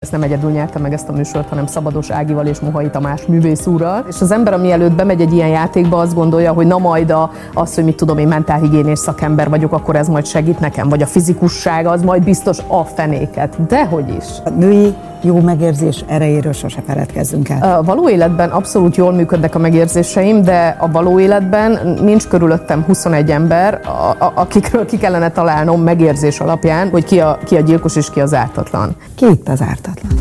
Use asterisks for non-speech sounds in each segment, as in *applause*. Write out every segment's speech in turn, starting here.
Ezt nem egyedül nyerte meg ezt a műsort, hanem Szabados Ágival és Muhai Tamás művész úrral. És az ember, ami előtt bemegy egy ilyen játékba, azt gondolja, hogy na majd a, az, hogy mit tudom, én mentálhigiénés szakember vagyok, akkor ez majd segít nekem, vagy a fizikusság az majd biztos a fenéket. Dehogy is. A női jó megérzés erejéről sose feledkezzünk el. A való életben abszolút jól működnek a megérzéseim, de a való életben nincs körülöttem 21 ember, a, a, akikről ki kellene találnom megérzés alapján, hogy ki a, ki a gyilkos és ki az ártatlan. Ki itt az ártatlan?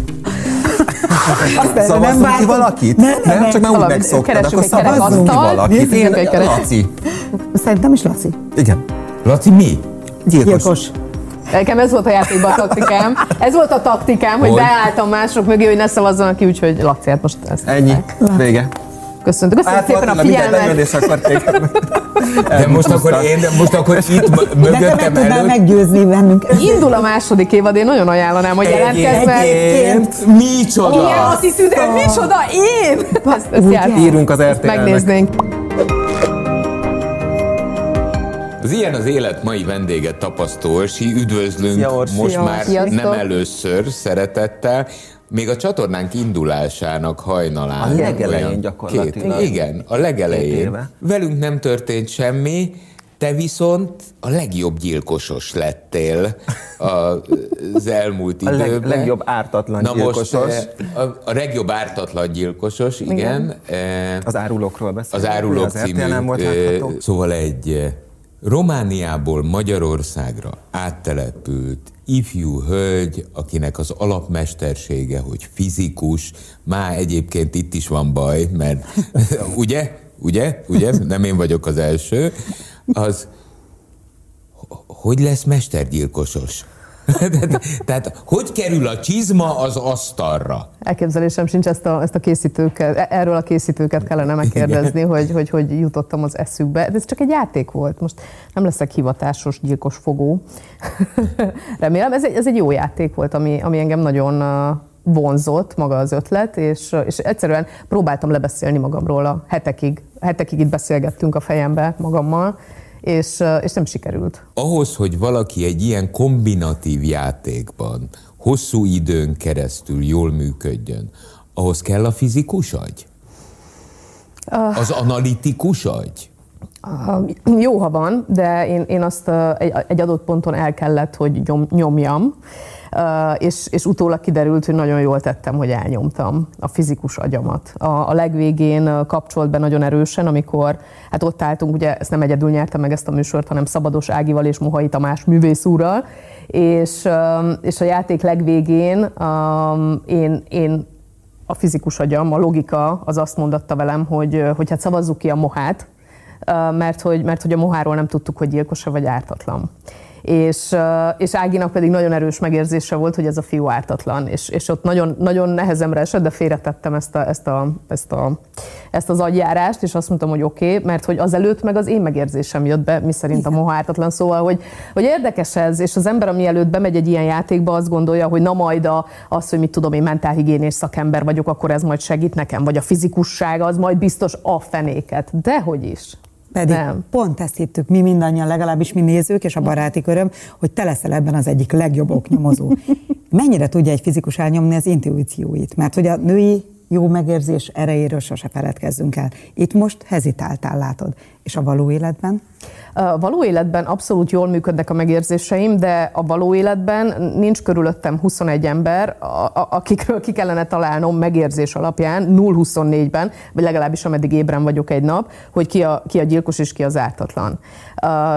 *laughs* Szavazzunk ki valakit? Nem, nem, nem csak már úgy megszoktad, akkor szavazzunk ki valakit. keres- Laci. Szerintem is Laci. Igen. Laci, mi? Gyilkos. Gyilkos. Nekem ez volt a játékban a taktikám. Ez volt a taktikám, hogy Hogy? beálltam mások mögé, hogy ne szavazzanak ki, úgyhogy Laci, hát most ezt. Ennyi. Vége. Köszöntük. Köszönjük Hát szépen a figyelmet. *laughs* De most akkor én, de most akkor itt m- De te meg mögöttem tudnál előtt. meggyőzni bennünket. Indul a második évad, én nagyon ajánlanám, hogy jelentkezz meg. Egyébként micsoda? Igen, azt hiszed, hogy micsoda én? Ezt, ezt, Írunk az RTL-nek. megnéznénk. Az ilyen az élet mai vendége tapasztó Orsi. Üdvözlünk Szia, Orsi. most már Sziasztok. nem először szeretettel. Még a csatornánk indulásának hajnalán. A legelején gyakorlatilag. Két, igen, a legelején. Velünk nem történt semmi, te viszont a legjobb gyilkosos lettél az elmúlt *laughs* A leg, időben. legjobb ártatlan Na gyilkosos. most eh, a, a legjobb ártatlan gyilkosos, igen. igen. Eh, Az árulókról beszélünk. az Árulók című, nem volt ö, látható. szóval egy Romániából Magyarországra áttelepült ifjú hölgy, akinek az alapmestersége, hogy fizikus, már egyébként itt is van baj, mert *laughs* ugye, ugye, ugye, nem én vagyok az első, az hogy lesz mestergyilkosos? *laughs* Tehát, hogy kerül a csizma az asztalra? Elképzelésem sincs ezt a, ezt a készítőket, e- erről a készítőket kellene megkérdezni, hogy, hogy hogy jutottam az eszükbe. Ez csak egy játék volt, most nem leszek hivatásos gyilkos fogó. *laughs* Remélem, ez egy, ez egy jó játék volt, ami, ami engem nagyon uh, vonzott maga az ötlet, és, uh, és egyszerűen próbáltam lebeszélni magamról a hetekig. Hetekig itt beszélgettünk a fejembe magammal, és, és nem sikerült. ahhoz, hogy valaki egy ilyen kombinatív játékban hosszú időn keresztül jól működjön, ahhoz kell a fizikus agy? Az analitikus agy? Uh, Jó, ha van, de én, én azt uh, egy, egy adott ponton el kellett, hogy nyom, nyomjam, uh, és, és utólag kiderült, hogy nagyon jól tettem, hogy elnyomtam a fizikus agyamat. A, a legvégén kapcsolt be nagyon erősen, amikor hát ott álltunk, ugye ezt nem egyedül nyertem meg ezt a műsort, hanem Szabados Ágival és Muhai Tamás művész úrral, és, és a játék legvégén um, én, én a fizikus agyam, a logika az azt mondatta velem, hogy, hogy hát szavazzuk ki a mohát, mert hogy, mert hogy a moháról nem tudtuk, hogy gyilkosa vagy ártatlan. És, és Áginak pedig nagyon erős megérzése volt, hogy ez a fiú ártatlan, és, és ott nagyon, nagyon nehezemre esett, de félretettem ezt, a, ezt, a, ezt, a, ezt az agyjárást, és azt mondtam, hogy oké, okay, mert hogy azelőtt meg az én megérzésem jött be, mi szerint a moha ártatlan, szóval, hogy, hogy érdekes ez, és az ember, ami előtt bemegy egy ilyen játékba, azt gondolja, hogy na majd a, az, hogy mit tudom, én mentálhigiénés szakember vagyok, akkor ez majd segít nekem, vagy a fizikusság az majd biztos a fenéket. Dehogy is. Pedig Nem. pont ezt hittük mi mindannyian, legalábbis mi nézők és a baráti köröm, hogy te leszel ebben az egyik legjobb oknyomozó. *laughs* Mennyire tudja egy fizikus elnyomni az intuícióit? Mert hogy a női jó megérzés erejéről sose feledkezzünk el. Itt most hezitáltál, látod. És a való életben? A való életben abszolút jól működnek a megérzéseim, de a való életben nincs körülöttem 21 ember, a- a- akikről ki kellene találnom megérzés alapján 0-24-ben, vagy legalábbis ameddig ébren vagyok egy nap, hogy ki a, ki a gyilkos és ki az ártatlan.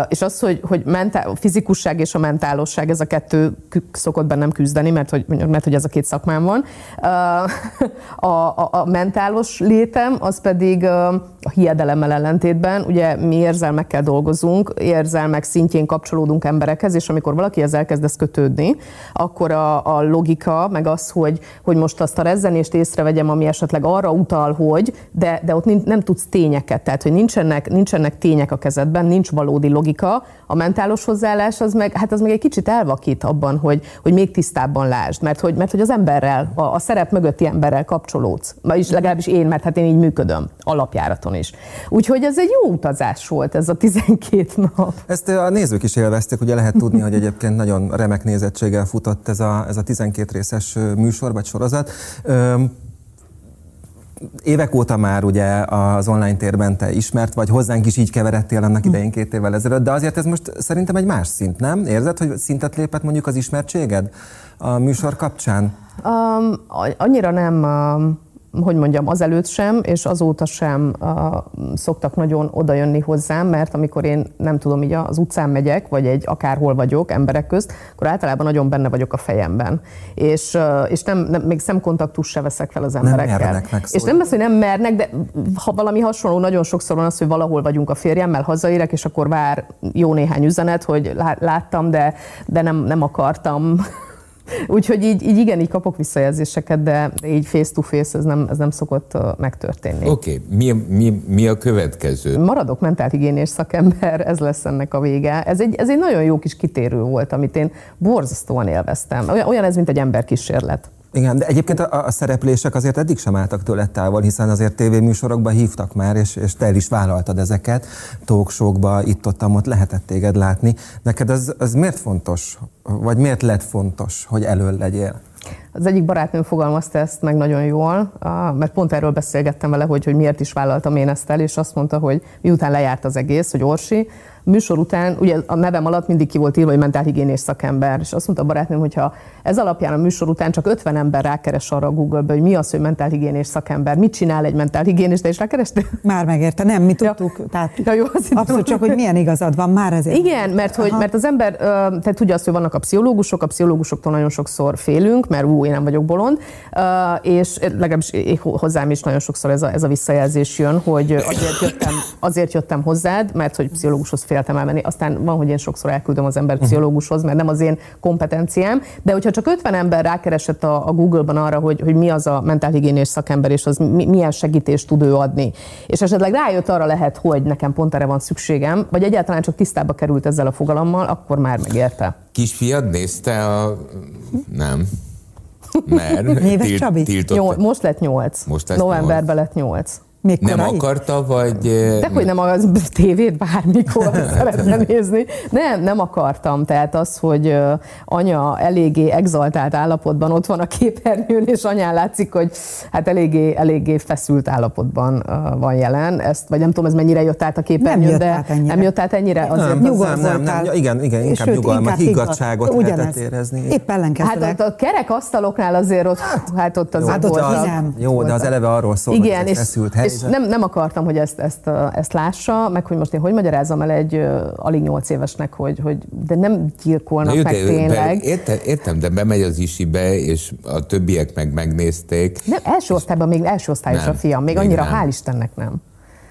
És az, hogy, hogy mentál, a fizikusság és a mentálosság, ez a kettő szokott bennem küzdeni, mert hogy, mert hogy ez a két szakmám van. A, a, a mentálos létem, az pedig a hiedelemmel ellentétben, ugye mi érzelmekkel dolgozunk, érzelmek szintjén kapcsolódunk emberekhez, és amikor valakihez elkezdesz kötődni, akkor a, a logika, meg az, hogy, hogy most azt a rezzenést észrevegyem, ami esetleg arra utal, hogy, de, de ott nem tudsz tényeket, tehát hogy nincsenek, nincsenek tények a kezedben, nincs valódi logika, a mentálos hozzáállás az meg, hát az meg egy kicsit elvakít abban, hogy, hogy még tisztábban lásd, mert hogy, mert hogy az emberrel, a, a szerep mögötti emberrel kapcsolódsz. Vagyis legalábbis én, mert hát én így működöm, alapjáraton is. Úgyhogy ez egy jó utazás volt ez a 12 nap. Ezt a nézők is élvezték, ugye lehet tudni, hogy egyébként nagyon remek nézettséggel futott ez a, ez a 12 részes műsor vagy sorozat. Évek óta már ugye az online térben te ismert vagy, hozzánk is így keveredtél annak idején két évvel ezelőtt, de azért ez most szerintem egy más szint, nem? Érzed, hogy szintet lépett mondjuk az ismertséged a műsor kapcsán? Um, annyira nem um, hogy mondjam, azelőtt sem, és azóta sem uh, szoktak nagyon odajönni hozzám, mert amikor én nem tudom, így az utcán megyek, vagy egy akárhol vagyok emberek közt, akkor általában nagyon benne vagyok a fejemben. És, uh, és nem, nem, még szemkontaktus se veszek fel az emberekkel. Nem mernek és nem az, hogy nem mernek, de ha valami hasonló, nagyon sokszor van az, hogy valahol vagyunk a férjemmel, hazaérek, és akkor vár jó néhány üzenet, hogy láttam, de, de nem, nem akartam Úgyhogy így, így igen, így kapok visszajelzéseket, de így face-to-face ez nem, ez nem szokott megtörténni. Oké, okay. mi, mi, mi a következő? Maradok mentálhigiénés szakember, ez lesz ennek a vége. Ez egy, ez egy nagyon jó kis kitérő volt, amit én borzasztóan élveztem. Olyan, olyan ez, mint egy emberkísérlet. Igen, de egyébként a, a szereplések azért eddig sem álltak tőle távol, hiszen azért tévéműsorokba hívtak már, és, és te is vállaltad ezeket, talkshowkba, itt-ott, ott lehetett téged látni. Neked ez, ez miért fontos, vagy miért lett fontos, hogy elől legyél? Az egyik barátnőm fogalmazta ezt meg nagyon jól, mert pont erről beszélgettem vele, hogy, hogy miért is vállaltam én ezt el, és azt mondta, hogy miután lejárt az egész, hogy Orsi, műsor után, ugye a nevem alatt mindig ki volt írva, hogy mentálhigiénés szakember, és azt mondta a barátnőm, hogy ha ez alapján a műsor után csak 50 ember rákeres arra a Google-be, hogy mi az, hogy mentálhigiénés szakember, mit csinál egy mentálhigiénés, de is rákerestél? Már megérte, nem, mi tudtuk. Ja. Tehát ja, jó, abszolút csak, hogy milyen igazad van, már ezért. Igen, mert, hogy, mert az ember, tehát tudja azt, hogy vannak a pszichológusok, a pszichológusoktól nagyon sokszor félünk, mert ú, én nem vagyok bolond, és legalábbis hozzám is nagyon sokszor ez a, ez a visszajelzés jön, hogy azért jöttem, azért jöttem hozzád, mert hogy pszichológushoz féltem elmenni. Aztán van, hogy én sokszor elküldöm az ember pszichológushoz, mert nem az én kompetenciám, de hogyha csak 50 ember rákeresett a, a Google-ban arra, hogy, hogy mi az a mentálhigiénés szakember, és az mi, milyen segítést tud ő adni, és esetleg rájött arra lehet, hogy nekem pont erre van szükségem, vagy egyáltalán csak tisztába került ezzel a fogalommal, akkor már megérte. Kisfiad nézte a... Nem. Mert Éves tilt, Csabi? Nyol, most lett nyolc. Most lett Novemberben lett nyolc. Még nem korai? akarta, vagy... De hogy nem az *laughs* tévét bármikor *laughs* szeretne nézni. Nem, nem akartam. Tehát az, hogy anya eléggé exaltált állapotban ott van a képernyőn, és anyán látszik, hogy hát eléggé, eléggé feszült állapotban van jelen. Ezt, vagy nem tudom, ez mennyire jött át a képernyőn, nem jött de át ennyire. nem jött át ennyire. Azért nem, nyugodt nem, nem, nem, igen, igen, inkább Sőt, nyugalmat, higgadságot ugyanez. lehetett érezni. Épp ellenkezőleg. Hát ott a kerek asztaloknál azért ott, hát ott az hát ott volt. Jó, de az eleve arról szól, igen, hogy feszült és nem, nem akartam, hogy ezt, ezt, ezt lássa, meg hogy most én hogy magyarázom el egy alig nyolc évesnek, hogy, hogy de nem gyilkolnak Na, meg de, tényleg. Értem, értem, de bemegy az isibe, és a többiek meg megnézték. Nem, első osztályban még első osztályos nem, a fiam, még, még annyira nem. hál' Istennek nem.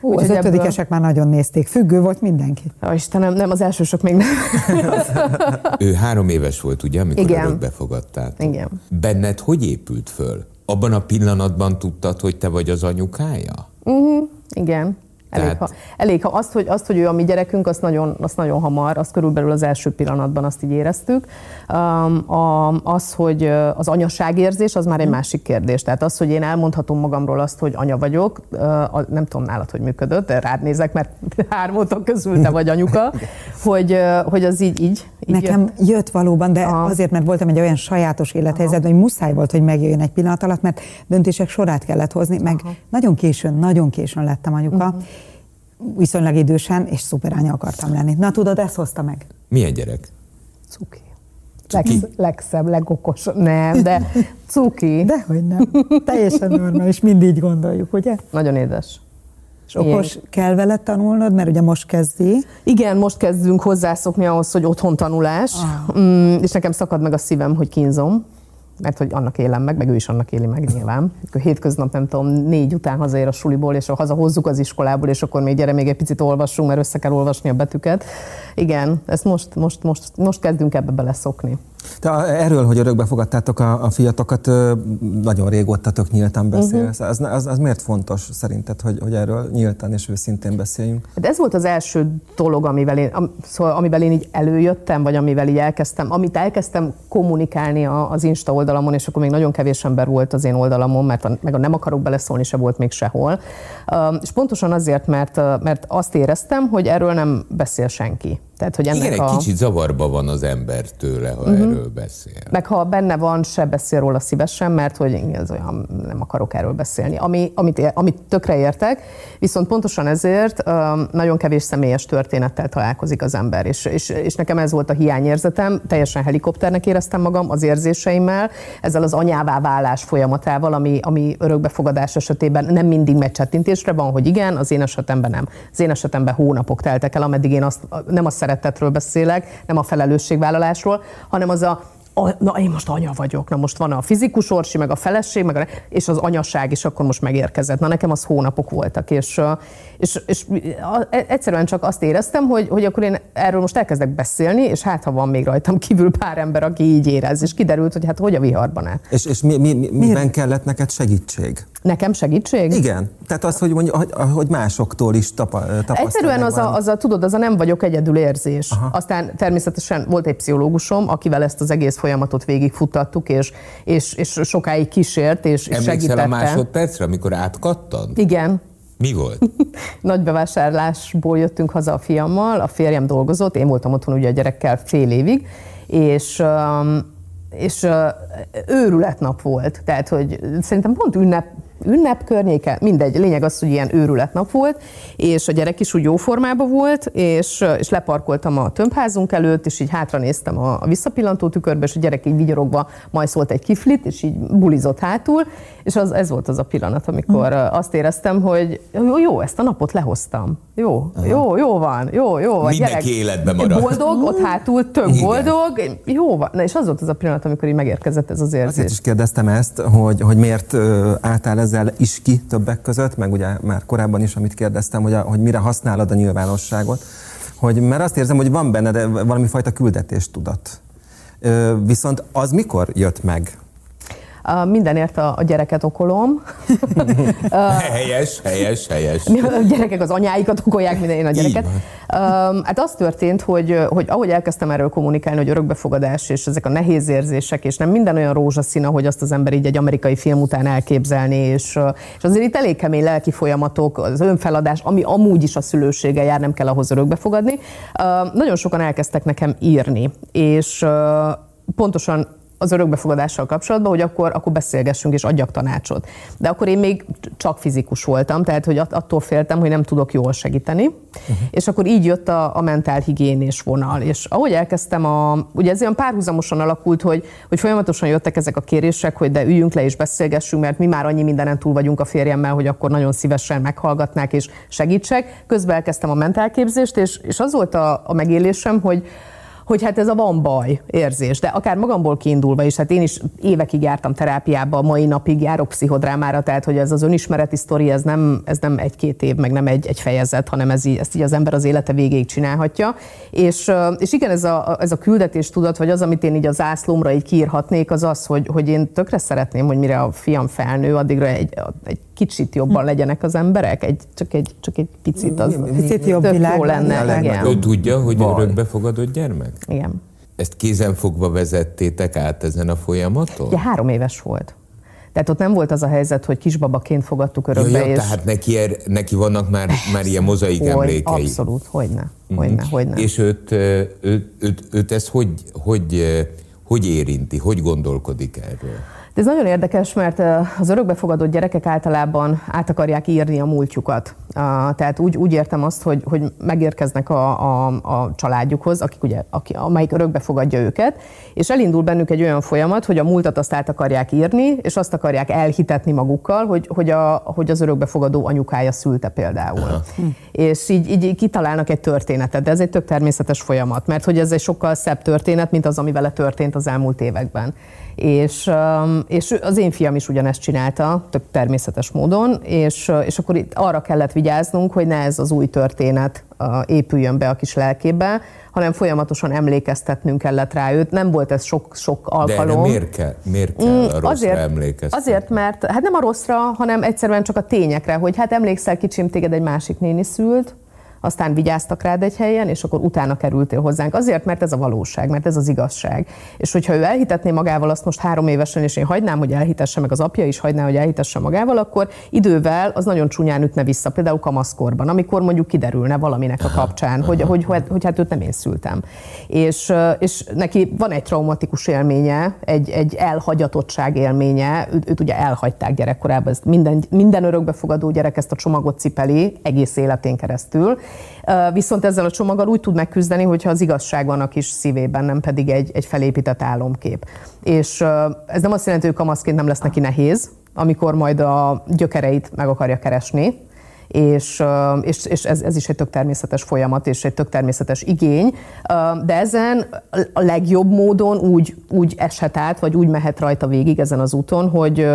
Hú, az ötödikesek ebből... már nagyon nézték. Függő volt mindenki. Ja, Istenem, nem, az elsősök még nem. ő három éves volt, ugye, amikor Igen. befogadtál. Igen. Benned hogy épült föl? Abban a pillanatban tudtad, hogy te vagy az anyukája? Uh-huh. Igen. Elég, Tehát... ha, elég ha azt hogy, azt, hogy ő a mi gyerekünk, azt nagyon, azt nagyon hamar, azt körülbelül az első pillanatban azt így éreztük. Um, a, az, hogy az anyaságérzés, az már egy másik kérdés. Tehát az, hogy én elmondhatom magamról azt, hogy anya vagyok, uh, nem tudom nálad, hogy működött, de rád nézek, mert *laughs* hármótok közül te vagy anyuka, *laughs* hogy, uh, hogy az így, így, így Nekem jött, jött valóban, de Aha. azért, mert voltam egy olyan sajátos élethelyzetben, hogy muszáj volt, hogy megjöjjön egy pillanat alatt, mert döntések sorát kellett hozni, meg Aha. nagyon későn, nagyon későn lettem anyuka. Uh-huh viszonylag idősen, és szuperánya akartam lenni. Na tudod, ezt hozta meg. Milyen gyerek? Cuki. Legsz, legszebb, legokos, nem, de cuki. Dehogy nem. Teljesen normális, mindig gondoljuk, ugye? Nagyon édes. És okos Igen. kell vele tanulnod, mert ugye most kezdi. Igen, most kezdünk hozzászokni ahhoz, hogy otthon tanulás, ah. mm, és nekem szakad meg a szívem, hogy kínzom mert hogy annak élem meg, meg ő is annak éli meg nyilván. Akkor hétköznap nem tudom, négy után hazaér a suliból, és hazahozzuk az iskolából, és akkor még gyere, még egy picit olvassunk, mert össze kell olvasni a betűket. Igen, ezt most, most, most, most kezdünk ebbe beleszokni. De erről, hogy örökbe fogadtátok a, a fiatokat, nagyon régóta tök nyíltan beszélsz. Uh-huh. Az, az, az miért fontos szerinted, hogy, hogy erről nyíltan és őszintén beszéljünk? Hát ez volt az első dolog, amivel én, am, szóval, amivel én így előjöttem, vagy amivel így elkezdtem, amit elkezdtem kommunikálni az Insta oldalamon, és akkor még nagyon kevés ember volt az én oldalamon, mert a, meg a nem akarok beleszólni se volt még sehol. És pontosan azért, mert, mert azt éreztem, hogy erről nem beszél senki. Tehát, hogy ennek Igen, a... egy kicsit zavarba van az ember tőle, ha uh-huh. erről beszél. Meg ha benne van, se beszél róla szívesen, mert hogy ez olyan, nem akarok erről beszélni. Ami, amit, amit tökre értek, viszont pontosan ezért nagyon kevés személyes történettel találkozik az ember. És, és, és nekem ez volt a hiányérzetem, teljesen helikopternek éreztem magam az érzéseimmel, ezzel az anyává válás folyamatával, ami, ami örökbefogadás esetében nem mindig megy csettintésre, van, hogy igen, az én esetemben nem. Az én esetemben hónapok teltek el, ameddig én azt nem azt szeretetről beszélek, nem a felelősségvállalásról, hanem az a na én most anya vagyok, na most van a fizikus orsi, meg a feleség, meg a, és az anyaság is akkor most megérkezett. Na nekem az hónapok voltak, és, és, és e, egyszerűen csak azt éreztem, hogy, hogy akkor én erről most elkezdek beszélni, és hát ha van még rajtam kívül pár ember, aki így érez, és kiderült, hogy hát hogy a viharban -e. És, és mi, mi, mi, miben kellett neked segítség? Nekem segítség? Igen. Tehát az, hogy, mondja, hogy, másoktól is tapa. Egyszerűen az a, az a, tudod, az a nem vagyok egyedül érzés. Aha. Aztán természetesen volt egy pszichológusom, akivel ezt az egész folyamatot végigfuttattuk, és, és, és sokáig kísért, és, és segítette. a másodpercre, amikor átkattant? Igen. Mi volt? *laughs* Nagy bevásárlásból jöttünk haza a fiammal, a férjem dolgozott, én voltam otthon ugye a gyerekkel fél évig, és és őrületnap volt. Tehát, hogy szerintem pont ünnep, ünnep környéke, mindegy, lényeg az, hogy ilyen őrületnap volt, és a gyerek is úgy jó formában volt, és, és leparkoltam a tömbházunk előtt, és így hátra néztem a, a visszapillantó tükörbe, és a gyerek így vigyorogva majd szólt egy kiflit, és így bulizott hátul, és az, ez volt az a pillanat, amikor hmm. azt éreztem, hogy jó, jó, ezt a napot lehoztam. Jó, Aha. jó, jó van, jó, jó van. Mindenki gyerek, életben marad. Boldog, ott hátul, tök Igen. boldog, jó van. Na és az volt az a pillanat, amikor így megérkezett ez az érzés. Azért is kérdeztem ezt, hogy, hogy miért álltál ezzel is ki többek között, meg ugye már korábban is, amit kérdeztem, hogy, a, hogy mire használod a nyilvánosságot, hogy, mert azt érzem, hogy van benned valami fajta küldetéstudat. Viszont az mikor jött meg? Mindenért a, a gyereket okolom. *laughs* helyes, helyes, helyes. A gyerekek az anyáikat okolják, minden én a gyereket. Hát az történt, hogy, hogy ahogy elkezdtem erről kommunikálni, hogy örökbefogadás, és ezek a nehéz érzések, és nem minden olyan rózsaszín, hogy azt az ember így egy amerikai film után elképzelni, és, és azért itt elég kemény lelki folyamatok, az önfeladás, ami amúgy is a szülősége jár, nem kell ahhoz örökbefogadni. Nagyon sokan elkezdtek nekem írni, és pontosan az örökbefogadással kapcsolatban, hogy akkor, akkor beszélgessünk és adjak tanácsot. De akkor én még csak fizikus voltam, tehát hogy attól féltem, hogy nem tudok jól segíteni. Uh-huh. És akkor így jött a, a mentálhigiénés vonal. És ahogy elkezdtem, a, ugye ez olyan párhuzamosan alakult, hogy, hogy folyamatosan jöttek ezek a kérések, hogy de üljünk le és beszélgessünk, mert mi már annyi mindenen túl vagyunk a férjemmel, hogy akkor nagyon szívesen meghallgatnák és segítsek. Közben elkezdtem a mentálképzést, és, és az volt a, a megélésem, hogy hogy hát ez a van baj érzés, de akár magamból kiindulva is, hát én is évekig jártam terápiába, mai napig járok pszichodrámára, tehát hogy ez az önismereti sztori, ez nem, ez nem egy-két év, meg nem egy, egy fejezet, hanem ez így, ezt így az ember az élete végéig csinálhatja. És, és igen, ez a, ez a küldetés tudat, vagy az, amit én így az ászlómra így kiírhatnék, az az, hogy, hogy én tökre szeretném, hogy mire a fiam felnő, addigra egy, egy kicsit jobban legyenek az emberek, egy, csak, egy, csak egy picit az picit jobb világ jó lenne. Igen. Ő tudja, hogy örökbefogadott gyermek? Igen. Ezt kézenfogva vezettétek át ezen a folyamaton? Ja, három éves volt. Tehát ott nem volt az a helyzet, hogy kisbabaként fogadtuk örökbe. Ja, ja, és... Tehát neki, er, neki vannak már, már ilyen mozaik hogy, emlékei. Abszolút, hogyne, hogyne, mm. hogyne. És őt, őt, őt, őt, őt ez hogy, hogy, hogy érinti, hogy gondolkodik erről? Ez nagyon érdekes, mert az örökbefogadott gyerekek általában át akarják írni a múltjukat. Tehát úgy, úgy értem azt, hogy, hogy megérkeznek a, a, a családjukhoz, akik ugye, aki, amelyik örökbefogadja őket, és elindul bennük egy olyan folyamat, hogy a múltat azt át akarják írni, és azt akarják elhitetni magukkal, hogy, hogy, a, hogy az örökbefogadó anyukája szülte például. Hm. És így, így kitalálnak egy történetet, de ez egy tök természetes folyamat, mert hogy ez egy sokkal szebb történet, mint az, ami vele történt az elmúlt években és, és az én fiam is ugyanezt csinálta, tök természetes módon, és, és akkor itt arra kellett vigyáznunk, hogy ne ez az új történet épüljön be a kis lelkébe, hanem folyamatosan emlékeztetnünk kellett rá őt. Nem volt ez sok, sok alkalom. De miért kell, miért kell a rosszra azért, emlékeztetni? Azért, mert hát nem a rosszra, hanem egyszerűen csak a tényekre, hogy hát emlékszel kicsim, téged egy másik néni szült, aztán vigyáztak rád egy helyen, és akkor utána kerültél hozzánk. Azért, mert ez a valóság, mert ez az igazság. És hogyha ő elhitetné magával azt most három évesen, és én hagynám, hogy elhitesse, meg az apja is hagyná, hogy elhitesse magával, akkor idővel az nagyon csúnyán ütne vissza, például kamaszkorban, amikor mondjuk kiderülne valaminek a kapcsán, hogy, hogy, hogy, hogy hát őt nem én szültem. És, és neki van egy traumatikus élménye, egy, egy elhagyatottság élménye, őt, őt ugye elhagyták gyerekkorában, ezt minden, minden örökbefogadó gyerek ezt a csomagot cipeli egész életén keresztül, Viszont ezzel a csomaggal úgy tud megküzdeni, hogyha az igazság van a kis szívében, nem pedig egy, egy felépített álomkép. És ez nem azt jelenti, hogy kamaszként nem lesz neki nehéz, amikor majd a gyökereit meg akarja keresni, és, és, és ez, ez is egy tök természetes folyamat, és egy tök természetes igény, de ezen a legjobb módon úgy, úgy eshet át, vagy úgy mehet rajta végig ezen az úton, hogy,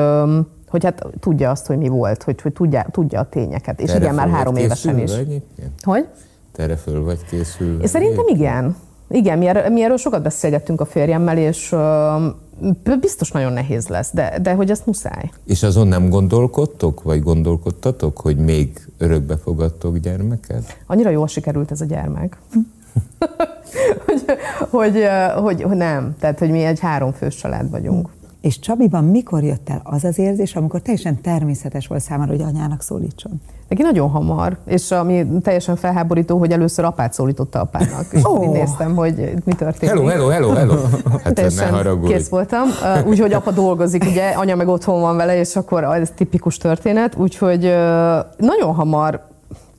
hogy hát tudja azt, hogy mi volt, hogy, hogy tudja, tudja a tényeket. És igen, már három évesen is. Egyébként? Hogy? Te erre föl vagy készülve? Szerintem igen. Igen, mi, erről, mi erről sokat beszélgettünk a férjemmel, és uh, biztos nagyon nehéz lesz, de, de hogy ezt muszáj. És azon nem gondolkodtok, vagy gondolkodtatok, hogy még örökbe fogadtok gyermeket? Annyira jól sikerült ez a gyermek. *laughs* hogy, hogy, hogy, hogy nem, tehát hogy mi egy háromfős család vagyunk. És Csabiban mikor jött el az az érzés, amikor teljesen természetes volt számára, hogy anyának szólítson? Neki nagyon hamar, és ami teljesen felháborító, hogy először apát szólította apának. És oh. néztem, hogy mi történik. Hello, hello, hello, hello. Hát teljesen kész voltam. Úgyhogy apa dolgozik, ugye, anya meg otthon van vele, és akkor ez tipikus történet. Úgyhogy nagyon hamar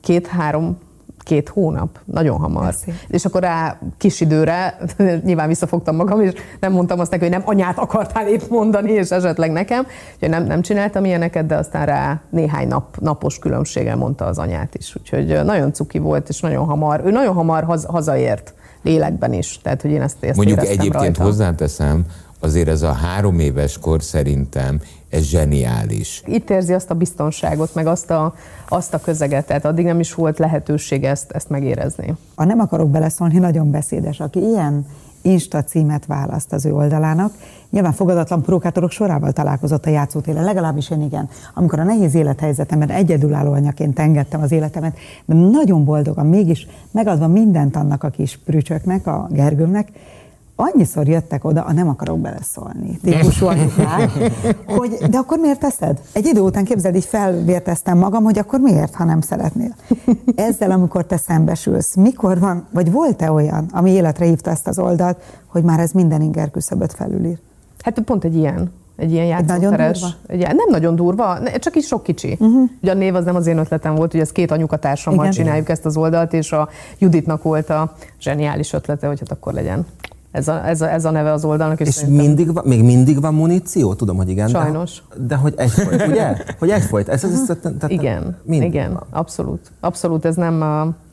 két-három két hónap, nagyon hamar. Persze. És akkor rá kis időre, *laughs* nyilván visszafogtam magam, és nem mondtam azt neki, hogy nem anyát akartál épp mondani, és esetleg nekem, úgyhogy nem, nem csináltam ilyeneket, de aztán rá néhány nap, napos különbséggel mondta az anyát is. Úgyhogy nagyon cuki volt, és nagyon hamar, ő nagyon hamar haz, hazaért lélekben is. Tehát, hogy én ezt, ezt Mondjuk egyébként rajta. hozzáteszem, azért ez a három éves kor szerintem ez zseniális. Itt érzi azt a biztonságot, meg azt a, azt a közeget, tehát addig nem is volt lehetőség ezt, ezt megérezni. A nem akarok beleszólni, nagyon beszédes. Aki ilyen Insta címet választ az ő oldalának. Nyilván fogadatlan provokátorok sorával találkozott a játszótéren, legalábbis én igen. Amikor a nehéz élethelyzetemben egyedülálló anyaként engedtem az életemet, de nagyon boldogan, mégis megadva mindent annak a kis prücsöknek, a Gergőmnek, annyiszor jöttek oda, a nem akarok beleszólni típusú anyukák, hogy de akkor miért teszed? Egy idő után képzeld, így felvérteztem magam, hogy akkor miért, ha nem szeretnél. Ezzel, amikor te szembesülsz, mikor van, vagy volt-e olyan, ami életre hívta ezt az oldalt, hogy már ez minden inger küszöböt felülír? Hát pont egy ilyen egy ilyen játszóteres. Egy ilyen, nem nagyon durva, csak is sok kicsi. Uh-huh. Ugye a név az nem az én ötletem volt, hogy ez két anyukatársammal Igen. csináljuk ezt az oldalt, és a Juditnak volt a zseniális ötlete, hogy hát akkor legyen ez a, ez a, ez a neve az oldalnak. És, és szerintem... mindig van, még mindig van muníció? Tudom, hogy igen. Sajnos. De, de hogy egyfolyt, ugye? Hogy egyfolyt. Ez, ez, ez, ez, ez, igen, igen, van. abszolút. Abszolút, ez nem,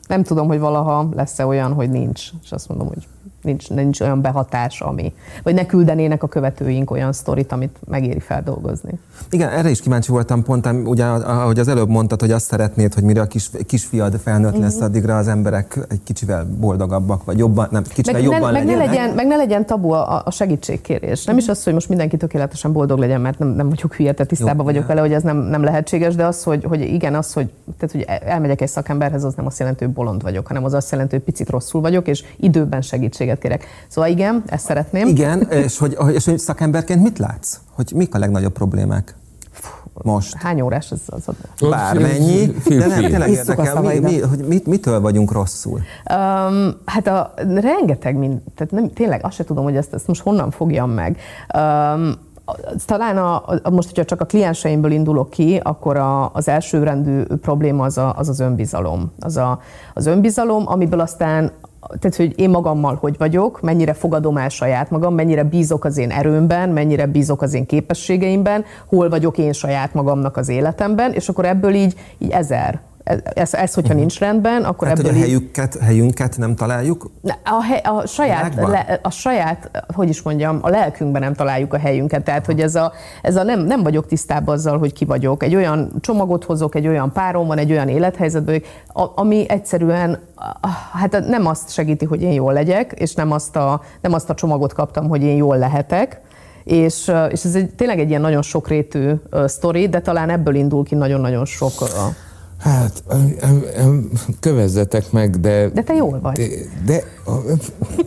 nem tudom, hogy valaha lesz-e olyan, hogy nincs. És azt mondom, hogy nincs, nincs olyan behatás, ami, vagy ne küldenének a követőink olyan sztorit, amit megéri feldolgozni. Igen, erre is kíváncsi voltam pont, ugye, ahogy az előbb mondtad, hogy azt szeretnéd, hogy mire a kis, kisfiad felnőtt lesz, uh-huh. addigra az emberek egy kicsivel boldogabbak, vagy jobban, nem, kicsivel meg jobban ne, meg ne legyen. Meg ne legyen tabu a, a segítségkérés. Nem is az, hogy most mindenki tökéletesen boldog legyen, mert nem, nem vagyok hülye, tehát tisztában Jó, vagyok vele, hogy ez nem, nem lehetséges, de az, hogy, hogy igen, az, hogy, tehát, hogy elmegyek egy szakemberhez, az nem azt jelenti, hogy bolond vagyok, hanem az azt jelenti, hogy picit rosszul vagyok, és időben segítséget segítséget kérek. Szóval igen, ezt szeretném. Igen, és hogy, és hogy szakemberként mit látsz? Hogy mik a legnagyobb problémák? Most. Hány órás ez az adás? Bármennyi, de nem, tényleg érdekel, mi, mi, hogy mit, mitől vagyunk rosszul? Um, hát a, rengeteg, mind, tehát nem, tényleg azt se tudom, hogy ezt, ezt most honnan fogjam meg. Um, talán a, a, most, hogyha csak a klienseimből indulok ki, akkor a, az elsőrendű probléma az, a, az az önbizalom. Az a, az önbizalom, amiből aztán tehát, hogy én magammal hogy vagyok, mennyire fogadom el saját magam, mennyire bízok az én erőmben, mennyire bízok az én képességeimben, hol vagyok én saját magamnak az életemben, és akkor ebből így, így ezer Ez, ez hogyha nincs rendben, akkor Hát, hogy ebből a így- helyüket, helyünket nem találjuk? a, hely, a, saját, Világban? le, a saját, hogy is mondjam, a lelkünkben nem találjuk a helyünket. Tehát, hogy ez a, ez a nem, nem vagyok tisztában azzal, hogy ki vagyok. Egy olyan csomagot hozok, egy olyan párom van, egy olyan élethelyzetből, a- ami egyszerűen hát nem azt segíti, hogy én jól legyek, és nem azt a, nem azt a csomagot kaptam, hogy én jól lehetek. És, és ez egy, tényleg egy ilyen nagyon sokrétű ö, sztori, de talán ebből indul ki nagyon-nagyon sok. ö, Hát, kövezzetek meg, de... De te jól vagy. De,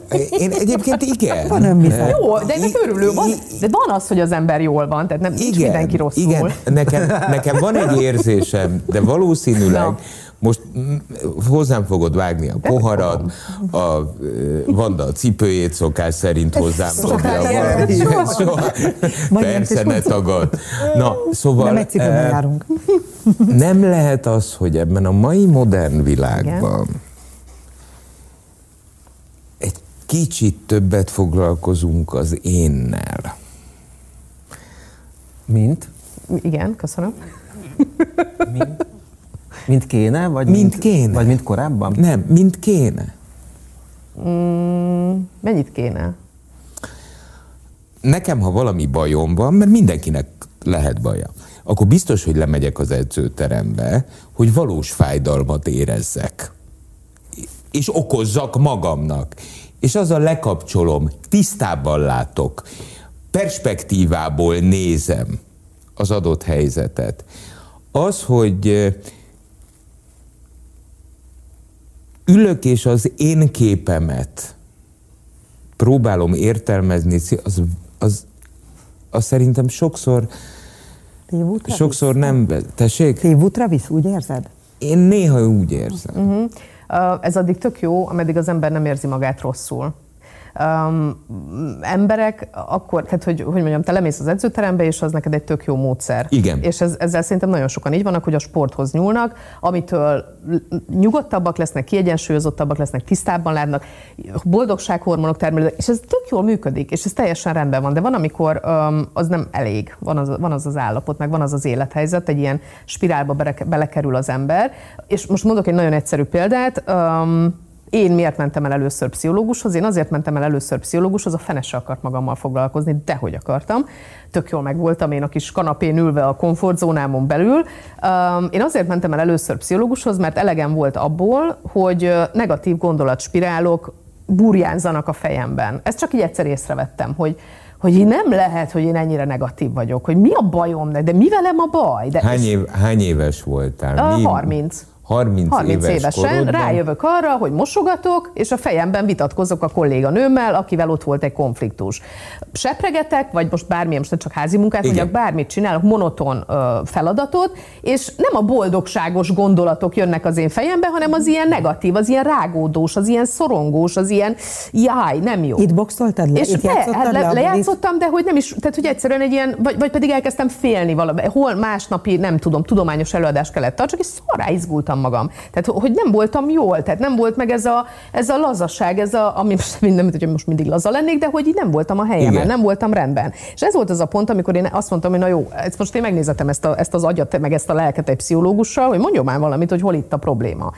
de én egyébként igen. Van önbizalom. Jó, de ennek örülő van. De van az, hogy az ember jól van, tehát nem nincs Igen, mindenki rosszul. igen. Nekem, nekem van egy érzésem, de valószínűleg Na. most hozzám fogod vágni a poharat, a Vanda a cipőjét szokás szerint hozzám fogja. Persze, ne tagad. Na, szóval Nem egy cipőben járunk. Nem lehet az, hogy ebben a mai modern világban egy kicsit többet foglalkozunk az énnel. Mint? Igen, köszönöm. Mint, mint kéne? Vagy Mint kéne. Vagy mint korábban? Nem, mint kéne. Mm, mennyit kéne? Nekem, ha valami bajom van, mert mindenkinek lehet baja, akkor biztos, hogy lemegyek az edzőterembe, hogy valós fájdalmat érezzek. És okozzak magamnak. És azzal lekapcsolom, tisztában látok, perspektívából nézem az adott helyzetet. Az, hogy ülök és az én képemet próbálom értelmezni, az, az, az szerintem sokszor, Tévútra sokszor nem... Tessék? Tévútra visz, úgy érzed? Én néha úgy érzem. Uh-huh. Uh, ez addig tök jó, ameddig az ember nem érzi magát rosszul. Um, emberek akkor, tehát hogy, hogy mondjam, te lemész az edzőterembe, és az neked egy tök jó módszer. Igen. És ez, ezzel szerintem nagyon sokan így vannak, hogy a sporthoz nyúlnak, amitől nyugodtabbak lesznek, kiegyensúlyozottabbak lesznek, tisztábban látnak, boldogsághormonok termelődnek, és ez tök jól működik, és ez teljesen rendben van, de van, amikor um, az nem elég, van az, van az az állapot, meg van az az élethelyzet, egy ilyen spirálba bele, belekerül az ember, és most mondok egy nagyon egyszerű példát, um, én miért mentem el először pszichológushoz? Én azért mentem el először pszichológushoz, a fene se akart magammal foglalkozni, de hogy akartam. Tök jól megvoltam én a kis kanapén ülve a komfortzónámon belül. Én azért mentem el először pszichológushoz, mert elegem volt abból, hogy negatív gondolatspirálok burjánzanak a fejemben. Ezt csak így egyszer észrevettem, hogy hogy így nem lehet, hogy én ennyire negatív vagyok, hogy mi a bajom, de mi velem a baj? De Hány, év, hány éves voltál? a Mi- 30. 30, 30 éves évesen korodban? rájövök arra, hogy mosogatok, és a fejemben vitatkozok a kolléganőmmel, akivel ott volt egy konfliktus. Sepregetek, vagy most bármilyen, most csak házi munkát Igen. mondjak, bármit csinálok, monoton ö, feladatot, és nem a boldogságos gondolatok jönnek az én fejembe, hanem az ilyen negatív, az ilyen rágódós, az ilyen szorongós, az ilyen jaj, nem jó. Itt boxoltad le? És Itt le, játszottad hát le? le, lejátszottam, de hogy nem is, tehát hogy egyszerűen egy ilyen, vagy, vagy pedig elkezdtem félni valami, hol másnapi, nem tudom, tudományos előadást kellett tartsak, és szarrá izgultam magam. Tehát, hogy nem voltam jól, tehát nem volt meg ez a, ez a lazaság, ez a, ami most *laughs* nem, hogy most mindig laza lennék, de hogy így nem voltam a helyemen, Igen. nem voltam rendben. És ez volt az a pont, amikor én azt mondtam, hogy na jó, ezt most én megnézetem ezt, a, ezt az agyat, meg ezt a lelket egy pszichológussal, hogy mondjon már valamit, hogy hol itt a probléma.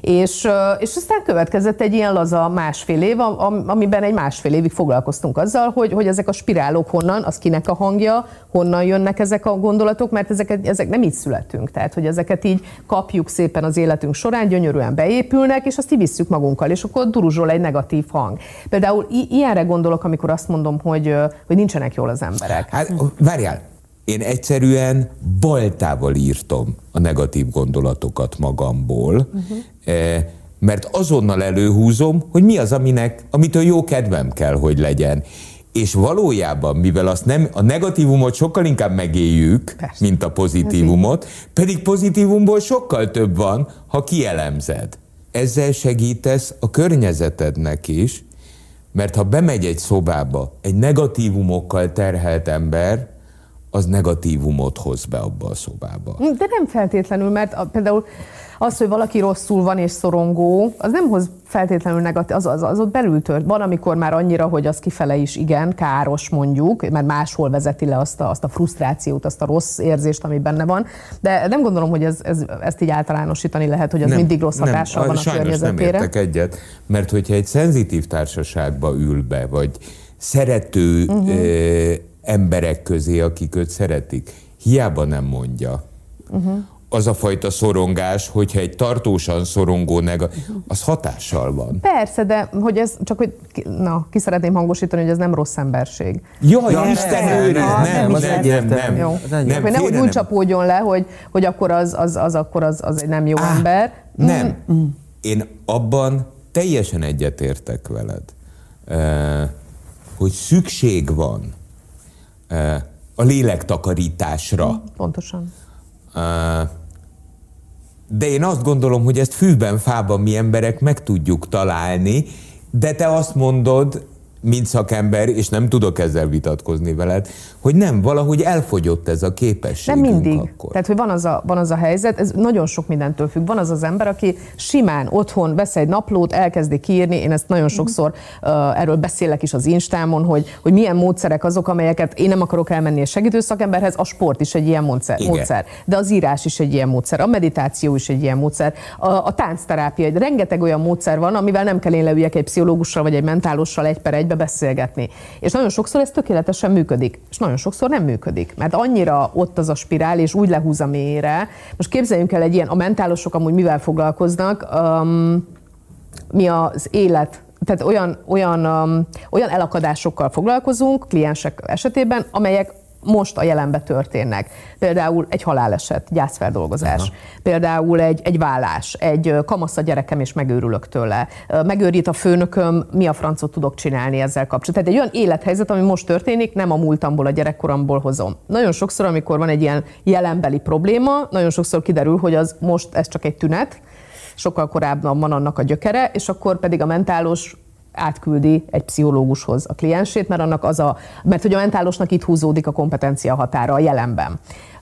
És, és aztán következett egy ilyen laza másfél év, am- amiben egy másfél évig foglalkoztunk azzal, hogy, hogy ezek a spirálok honnan, az kinek a hangja, honnan jönnek ezek a gondolatok, mert ezeket, ezek nem így születünk. Tehát, hogy ezeket így kapjuk szépen az életünk során, gyönyörűen beépülnek, és azt így visszük magunkkal, és akkor duruzsol egy negatív hang. Például i- ilyenre gondolok, amikor azt mondom, hogy, hogy nincsenek jól az emberek. Hát, várjál, én egyszerűen baltával írtam a negatív gondolatokat magamból, uh-huh. mert azonnal előhúzom, hogy mi az, aminek, amitől jó kedvem kell, hogy legyen. És valójában, mivel azt nem, a negatívumot sokkal inkább megéljük, Persze. mint a pozitívumot, pedig pozitívumból sokkal több van, ha kielemzed. Ezzel segítesz a környezetednek is, mert ha bemegy egy szobába egy negatívumokkal terhelt ember, az negatívumot hoz be abba a szobába. De nem feltétlenül, mert a, például az, hogy valaki rosszul van és szorongó, az nem hoz feltétlenül negatív, az, az, az ott belül tört. Van, amikor már annyira, hogy az kifele is igen, káros mondjuk, mert máshol vezeti le azt a, azt a frusztrációt, azt a rossz érzést, ami benne van. De nem gondolom, hogy ez, ez, ezt így általánosítani lehet, hogy ez nem, mindig rossz hatással nem, van a környezetére. nem értek egyet, mert hogyha egy szenzitív társaságba ül be, vagy szerető uh-huh. ö, emberek közé, akik őt szeretik, hiába nem mondja. Uh-huh az a fajta szorongás, hogyha egy tartósan szorongó neg, az hatással van. Persze, de hogy ez csak, hogy na, ki szeretném hangosítani, hogy ez nem rossz emberség. Jaj, ja, Isten őriz, nem, nem, az egyértelmű. Jó. Nem, nem, nehogy úgy csapódjon le, hogy, hogy akkor az, az, az, akkor az, az egy nem jó Á, ember. Nem. Mm. Én abban teljesen egyetértek veled, hogy szükség van a lélektakarításra. Pontosan. De én azt gondolom, hogy ezt fűben, fában mi emberek meg tudjuk találni, de te azt mondod, mint szakember, és nem tudok ezzel vitatkozni veled, hogy nem, valahogy elfogyott ez a képesség. Nem mindig. Akkor. Tehát, hogy van az, a, van az a helyzet, ez nagyon sok mindentől függ. Van az az ember, aki simán otthon vesz egy naplót, elkezdi kiírni, én ezt nagyon sokszor uh, erről beszélek is az Instámon, hogy, hogy milyen módszerek azok, amelyeket én nem akarok elmenni a segítő szakemberhez, a sport is egy ilyen módszer, módszer, de az írás is egy ilyen módszer, a meditáció is egy ilyen módszer, a, a táncterápia, egy rengeteg olyan módszer van, amivel nem kell én leüljek egy pszichológussal vagy egy mentálossal egy per egybe beszélgetni. És nagyon sokszor ez tökéletesen működik. És nagyon sokszor nem működik, mert annyira ott az a spirál, és úgy lehúz a mélyre. Most képzeljünk el egy ilyen, a mentálosok amúgy mivel foglalkoznak, um, mi az élet tehát olyan, olyan, um, olyan elakadásokkal foglalkozunk kliensek esetében, amelyek most a jelenbe történnek. Például egy haláleset, gyászfeldolgozás, Aha. például egy, egy vállás, egy kamasz a gyerekem és megőrülök tőle, megőrít a főnököm, mi a francot tudok csinálni ezzel kapcsolatban. Tehát egy olyan élethelyzet, ami most történik, nem a múltamból, a gyerekkoromból hozom. Nagyon sokszor, amikor van egy ilyen jelenbeli probléma, nagyon sokszor kiderül, hogy az most ez csak egy tünet, sokkal korábban van annak a gyökere, és akkor pedig a mentálos átküldi egy pszichológushoz a kliensét, mert annak az a, mert hogy a mentálosnak itt húzódik a kompetencia határa a jelenben.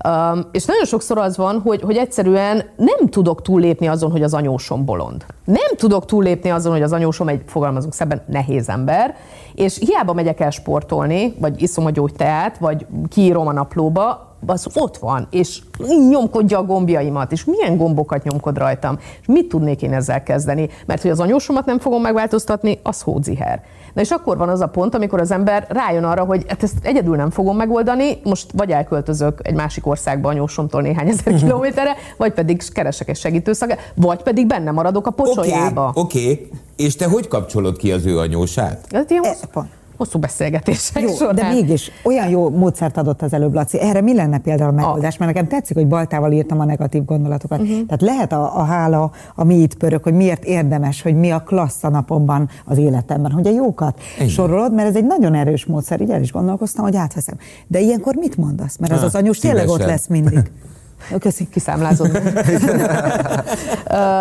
Um, és nagyon sokszor az van, hogy, hogy egyszerűen nem tudok túllépni azon, hogy az anyósom bolond. Nem tudok túllépni azon, hogy az anyósom egy, fogalmazunk szebben, nehéz ember, és hiába megyek el sportolni, vagy iszom a gyógyteát, vagy kiírom a naplóba, az ott van, és nyomkodja a gombjaimat, és milyen gombokat nyomkod rajtam, és mit tudnék én ezzel kezdeni? Mert hogy az anyósomat nem fogom megváltoztatni, az hódziher. Na és akkor van az a pont, amikor az ember rájön arra, hogy hát ezt egyedül nem fogom megoldani, most vagy elköltözök egy másik országba anyósomtól néhány ezer *laughs* kilométerre, vagy pedig keresek egy segítőszakát, vagy pedig benne maradok a pocsolyába. Oké, okay, okay. és te hogy kapcsolod ki az ő anyósát? Ez ilyen e, hosszú beszélgetések jó, során. De mégis olyan jó módszert adott az előbb, Laci. Erre mi lenne például a megoldás? Mert nekem tetszik, hogy Baltával írtam a negatív gondolatokat. Uh-huh. Tehát lehet a, a hála, ami itt pörög, hogy miért érdemes, hogy mi a klassz a napomban az életemben, hogy a jókat Igen. sorolod, mert ez egy nagyon erős módszer, így el is gondolkoztam, hogy átveszem. De ilyenkor mit mondasz? Mert az az anyós tényleg ott lesz mindig. *laughs* Köszi, kiszámlázott. *laughs*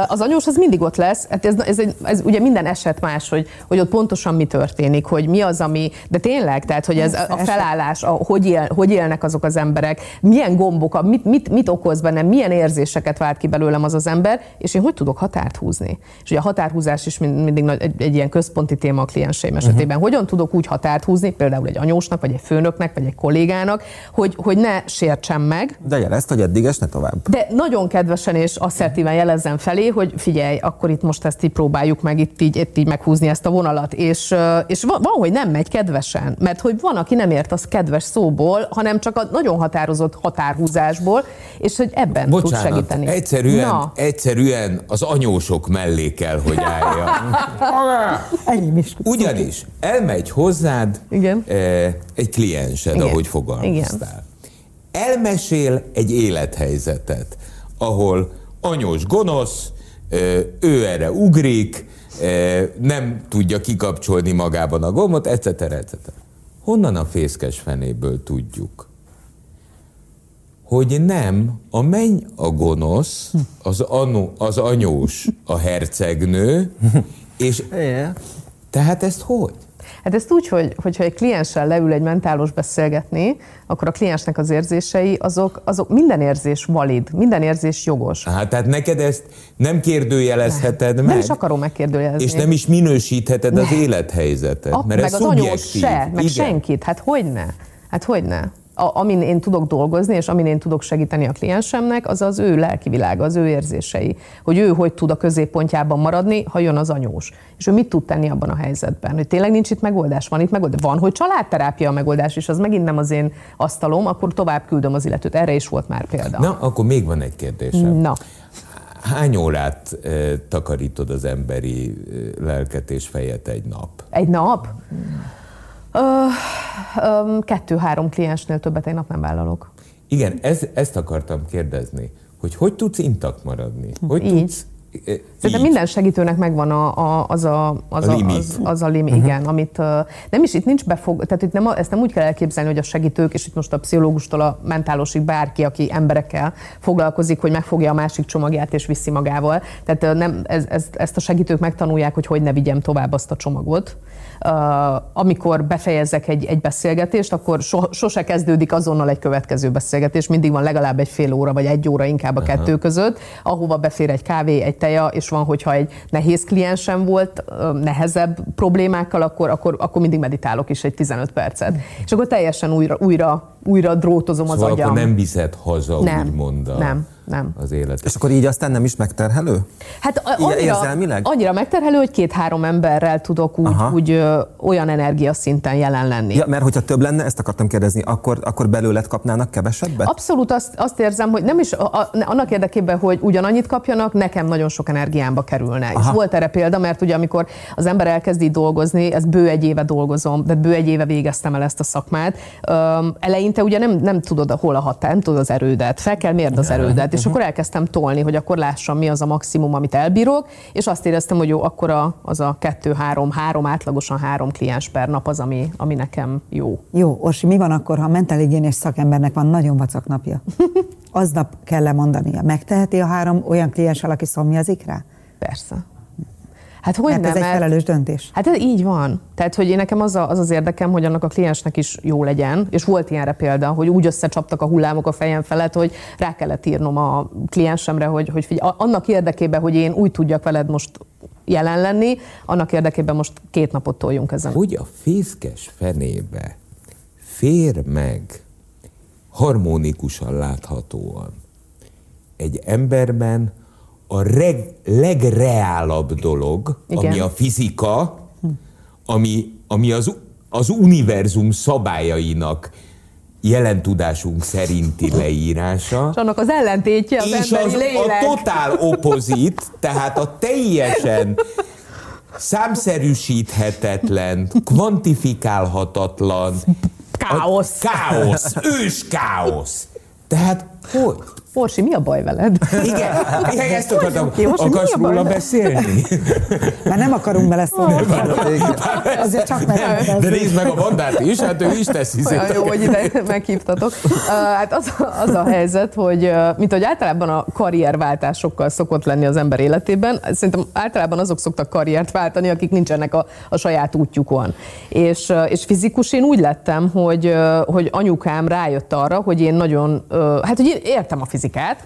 az anyós az mindig ott lesz. Hát ez, ez, egy, ez, ugye minden eset más, hogy, hogy ott pontosan mi történik, hogy mi az, ami... De tényleg, tehát, hogy ez a felállás, a, hogy, él, hogy élnek azok az emberek, milyen gombok, mit, mit, mit okoz bennem, milyen érzéseket vált ki belőlem az az ember, és én hogy tudok határt húzni. És ugye a határhúzás is mindig egy, egy ilyen központi téma a klienseim esetében. Uh-huh. Hogyan tudok úgy határt húzni, például egy anyósnak, vagy egy főnöknek, vagy egy kollégának, hogy, hogy ne sértsem meg. De jelezte, hogy eddig és ne tovább. De nagyon kedvesen és asszertíven jelezzem felé, hogy figyelj, akkor itt most ezt így próbáljuk meg itt így, itt így meghúzni ezt a vonalat. És, és van, van, hogy nem megy kedvesen, mert hogy van, aki nem ért az kedves szóból, hanem csak a nagyon határozott határhúzásból, és hogy ebben Bocsánat, tud segíteni. Egyszerűen, Na. egyszerűen az anyósok mellé kell, hogy állja. *laughs* Ugyanis elmegy hozzád Igen. egy kliensed, Igen. ahogy fogalmaztál. Igen elmesél egy élethelyzetet, ahol anyós gonosz, ő erre ugrik, nem tudja kikapcsolni magában a gombot, etc. etc. Honnan a fészkes fenéből tudjuk? Hogy nem a menny a gonosz, az, anu, az anyós a hercegnő, és tehát ezt hogy? Hát ezt úgy, hogy, hogyha egy klienssel leül egy mentálos beszélgetni, akkor a kliensnek az érzései, azok, azok minden érzés valid, minden érzés jogos. Hát tehát neked ezt nem kérdőjelezheted nem. meg. Nem is akarom megkérdőjelezni. És nem is minősítheted az élethelyzetet, A, mert meg ez az anyós se, meg Igen. senkit. Hát hogyne? Hát hogyne? A, amin én tudok dolgozni, és amin én tudok segíteni a kliensemnek, az az ő lelki világa, az ő érzései. Hogy ő hogy tud a középpontjában maradni, ha jön az anyós. És ő mit tud tenni abban a helyzetben? Hogy tényleg nincs itt megoldás? Van itt megoldás? Van, hogy családterápia a megoldás, és az megint nem az én asztalom, akkor tovább küldöm az illetőt. Erre is volt már példa. Na, akkor még van egy kérdésem. Na. Hány órát eh, takarítod az emberi lelket és fejet egy nap? Egy nap? Ö, kettő-három kliensnél többet egy nap nem vállalok. Igen, ez, ezt akartam kérdezni, hogy hogy tudsz intak maradni? Hogy Így. tudsz Szerintem így? minden segítőnek megvan a, a, az a, az A limit. az, az a limit, uh-huh. igen, amit nem is itt nincs befog, tehát itt nem, ezt nem úgy kell elképzelni, hogy a segítők, és itt most a pszichológustól a mentálosig bárki, aki emberekkel foglalkozik, hogy megfogja a másik csomagját és viszi magával. Tehát nem, ez, ez, ezt a segítők megtanulják, hogy hogy ne vigyem tovább azt a csomagot. Uh, amikor befejezek egy, egy beszélgetést, akkor so, sose kezdődik azonnal egy következő beszélgetés, mindig van legalább egy fél óra, vagy egy óra inkább a kettő között, ahova befér egy kávé, egy teja, és van, hogyha egy nehéz kliensem volt, nehezebb problémákkal, akkor, akkor, akkor mindig meditálok is egy 15 percet. És akkor teljesen újra, újra, újra drótozom az Szóval agyam. akkor nem viszed haza, Nem. úgymond a, Nem, nem. az életet. És akkor így aztán nem is megterhelő? Hát annyira, érzelmileg? annyira megterhelő, hogy két-három emberrel tudok úgy, Aha. úgy ö, olyan energiaszinten jelen lenni. Ja, mert hogyha több lenne, ezt akartam kérdezni, akkor, akkor belőled kapnának kevesebbet? Abszolút azt, azt érzem, hogy nem is a, a, annak érdekében, hogy ugyanannyit kapjanak, nekem nagyon sok energiámba kerülne. Aha. És volt erre példa, mert ugye amikor az ember elkezd így dolgozni, ez bő egy éve dolgozom, de bő egy éve végeztem el ezt a szakmát, öm, eleinte ugye nem, nem tudod, hol a határ, nem tudod az erődet, fel kell mérd az erődet, és akkor elkezdtem tolni, hogy akkor lássam, mi az a maximum, amit elbírok, és azt éreztem, hogy jó, akkor a, az a kettő-három, három, átlagosan három kliens per nap az, ami, ami nekem jó. Jó, Orsi, mi van akkor, ha a mentálhigiénés szakembernek van nagyon vacak napja? *laughs* Aznap kell lemondania. Megteheti a három olyan klienssel, aki szomjazik rá? Persze. Hát hogy Mert nem, ez egy felelős döntés. Hát ez így van. Tehát, hogy én nekem az, a, az az érdekem, hogy annak a kliensnek is jó legyen, és volt ilyenre példa, hogy úgy összecsaptak a hullámok a fejem felett, hogy rá kellett írnom a kliensemre, hogy, hogy figyelj, annak érdekében, hogy én úgy tudjak veled most jelen lenni, annak érdekében most két napot toljunk ezen. Hogy a fészkes fenébe fér meg harmonikusan láthatóan egy emberben a reg, legreálabb dolog, Igen. ami a fizika, ami, ami az, az univerzum szabályainak jelen tudásunk szerinti leírása, És annak az ellentétje az és emberi az, lélek. a totál opozit, tehát a teljesen számszerűsíthetetlen, kvantifikálhatatlan, Káosz. A káosz, ős káosz. Tehát hogy? Orsi, mi a baj veled? Igen, *laughs* igen ezt akartam. Jó, mi Akarsz a baj? róla beszélni? *laughs* Mert nem akarunk beleszólni. Azért csak meg. De nézd meg a bandát is, hát ő is teszi Olyan jó, hogy ide meghívtatok. Hát az, az a helyzet, hogy mint hogy általában a karrierváltásokkal szokott lenni az ember életében, szerintem általában azok szoktak karriert váltani, akik nincsenek a, a saját útjukon. És, és fizikus én úgy lettem, hogy, hogy anyukám rájött arra, hogy én nagyon, hát hogy én értem a fizikát,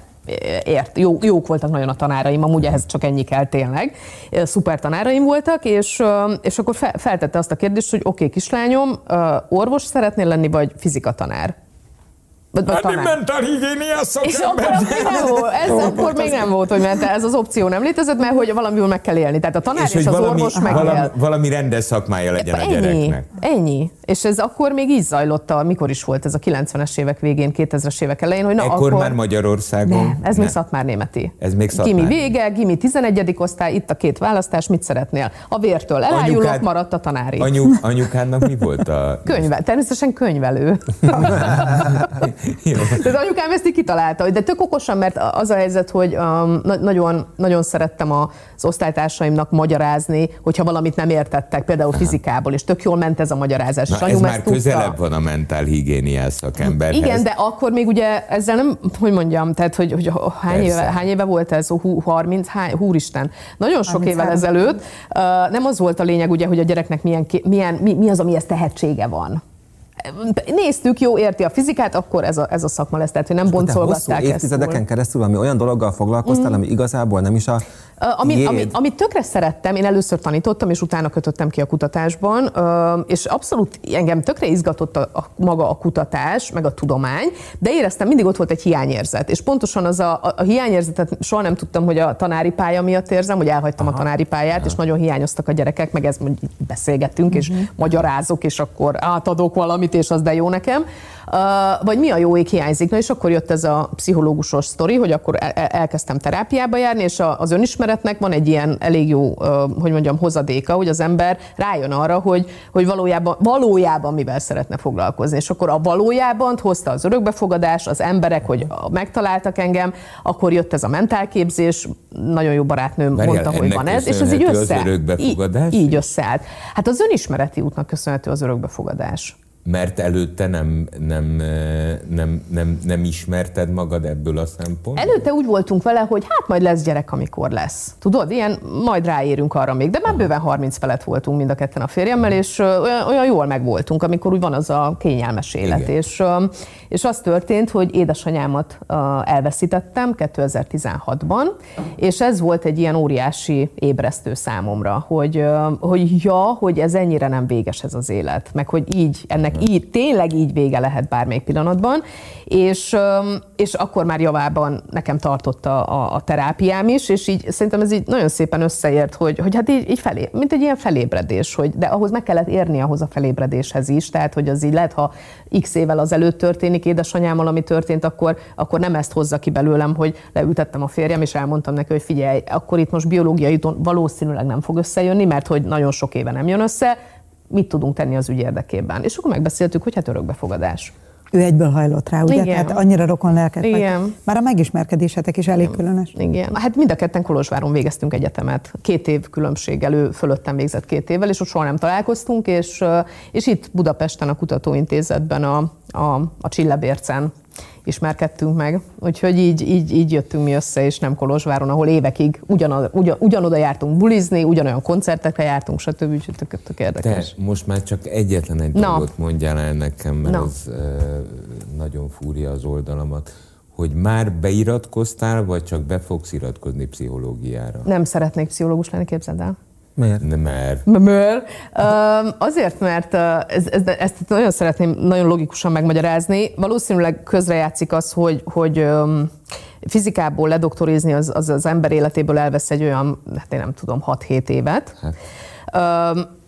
ért, jó, jók voltak nagyon a tanáraim, amúgy ehhez csak ennyi kell tényleg. Szuper tanáraim voltak, és, és akkor fe- feltette azt a kérdést, hogy oké, okay, kislányom, orvos szeretnél lenni, vagy fizika tanár? Vagy, Hát én mentálhigiéniás És akkor szakember. nem *laughs* volt, ez akkor még nem volt, hogy ment, ez az opció nem létezett, mert hogy valamiből meg kell élni. Tehát a tanár és, És az valami, orvos megél. valami, valami rendes szakmája legyen a Ennyi, gyereknek. ennyi. És ez akkor még így zajlott, a, mikor is volt ez a 90-es évek végén, 2000-es évek elején, hogy na Ekkor akkor... már Magyarországon? Nem, ez még szatmárnémeti. Ez még Gimi szatmár. vége, Gimi 11. osztály, itt a két választás, mit szeretnél? A vértől elájulok, Anyukád- maradt a tanári. Anyu, anyukának mi volt a... Könyve, természetesen könyvelő. *laughs* Tehát anyukám ezt így kitalálta, de tök okosan, mert az a helyzet, hogy um, na- nagyon, nagyon szerettem az osztálytársaimnak magyarázni, hogyha valamit nem értettek, például fizikából, és tök jól ment ez a magyarázás. Na, ez már ezt tudta. közelebb van a mentálhigiéniás szakemberhez. Igen, de akkor még ugye ezzel nem, hogy mondjam, tehát hogy, hogy hány, Persze. éve, hány éve volt ez? Hú, 30, hány, húristen. Nagyon sok 33. évvel ezelőtt. Uh, nem az volt a lényeg ugye, hogy a gyereknek milyen, milyen mi, mi az, amihez tehetsége van. Néztük, jó, érti a fizikát, akkor ez a, ez a szakma lesz, tehát hogy nem hosszú boncolgatták ezt. évtizedeken túl. keresztül valami olyan dologgal foglalkoztál, ami igazából nem is a Ami, ami, amit tökre szerettem, én először tanítottam, és utána kötöttem ki a kutatásban, és abszolút engem tökre izgatott a, a, maga a kutatás, meg a tudomány, de éreztem, mindig ott volt egy hiányérzet. És pontosan az a, a, a hiányérzetet soha nem tudtam, hogy a tanári pálya miatt érzem, hogy elhagytam Aha. a tanári pályát, és nagyon hiányoztak a gyerekek, meg ez mondjuk beszélgettünk, és magyarázok, és akkor átadok valamit, és az de jó nekem. Vagy mi a jó ég hiányzik? Na és akkor jött ez a pszichológusos sztori, hogy akkor el- el- elkezdtem terápiába járni, és az önismeretnek van egy ilyen elég jó, hogy mondjam, hozadéka, hogy az ember rájön arra, hogy, hogy valójában, valójában mivel szeretne foglalkozni. És akkor a valójában hozta az örökbefogadás, az emberek, hogy megtaláltak engem, akkor jött ez a mentálképzés, nagyon jó barátnőm Várjál, mondta, hogy van ez, és ez így köszönhető az össze. örökbefogadás Így, így összeállt. Hát az önismereti útnak köszönhető az örökbefogadás. Mert előtte nem, nem, nem, nem, nem ismerted magad ebből a szempontból? Előtte úgy voltunk vele, hogy hát majd lesz gyerek, amikor lesz. Tudod, ilyen majd ráérünk arra még, de már bőven 30 felett voltunk mind a ketten a férjemmel, és ö, olyan, olyan jól megvoltunk, amikor úgy van az a kényelmes élet. Igen. És, és az történt, hogy édesanyámat elveszítettem 2016-ban, és ez volt egy ilyen óriási ébresztő számomra, hogy, hogy ja, hogy ez ennyire nem véges ez az élet, meg hogy így, ennek így, tényleg így vége lehet bármelyik pillanatban, és, és akkor már javában nekem tartotta a, a terápiám is, és így szerintem ez így nagyon szépen összeért, hogy, hogy hát így, így felé, mint egy ilyen felébredés, hogy, de ahhoz meg kellett érni ahhoz a felébredéshez is, tehát hogy az így lehet, ha x évvel azelőtt történik édesanyámmal, ami történt, akkor, akkor nem ezt hozza ki belőlem, hogy leültettem a férjem, és elmondtam neki, hogy figyelj, akkor itt most biológiai úton valószínűleg nem fog összejönni, mert hogy nagyon sok éve nem jön össze, mit tudunk tenni az ügy érdekében. És akkor megbeszéltük, hogy hát örökbefogadás. Ő egyből hajlott rá, ugye? Igen. Tehát annyira rokon lelket Igen. Már a megismerkedésetek is elég különös. Igen. Hát mind a ketten Kolozsváron végeztünk egyetemet. Két év különbséggel, ő fölöttem végzett két évvel, és ott soha nem találkoztunk, és, és itt Budapesten a kutatóintézetben a, a, a Csillebércen ismerkedtünk meg. Úgyhogy így, így, így jöttünk mi össze, és nem Kolozsváron, ahol évekig ugyan, ugyan, ugyanoda jártunk bulizni, ugyanolyan koncertekre jártunk, stb. Úgyhogy tök, tök érdekes. most már csak egyetlen egy Na. dolgot mondjál el nekem, mert Na. ez ö, nagyon fúrja az oldalamat, hogy már beiratkoztál, vagy csak be fogsz iratkozni pszichológiára? Nem szeretnék pszichológus lenni, képzeld el. Miért? Nem, mert Mert azért, mert ez, ez, ezt nagyon szeretném nagyon logikusan megmagyarázni. Valószínűleg közrejátszik az, hogy, hogy fizikából ledoktorizni az, az az ember életéből elvesz egy olyan, hát én nem tudom, 6-7 évet. Hát.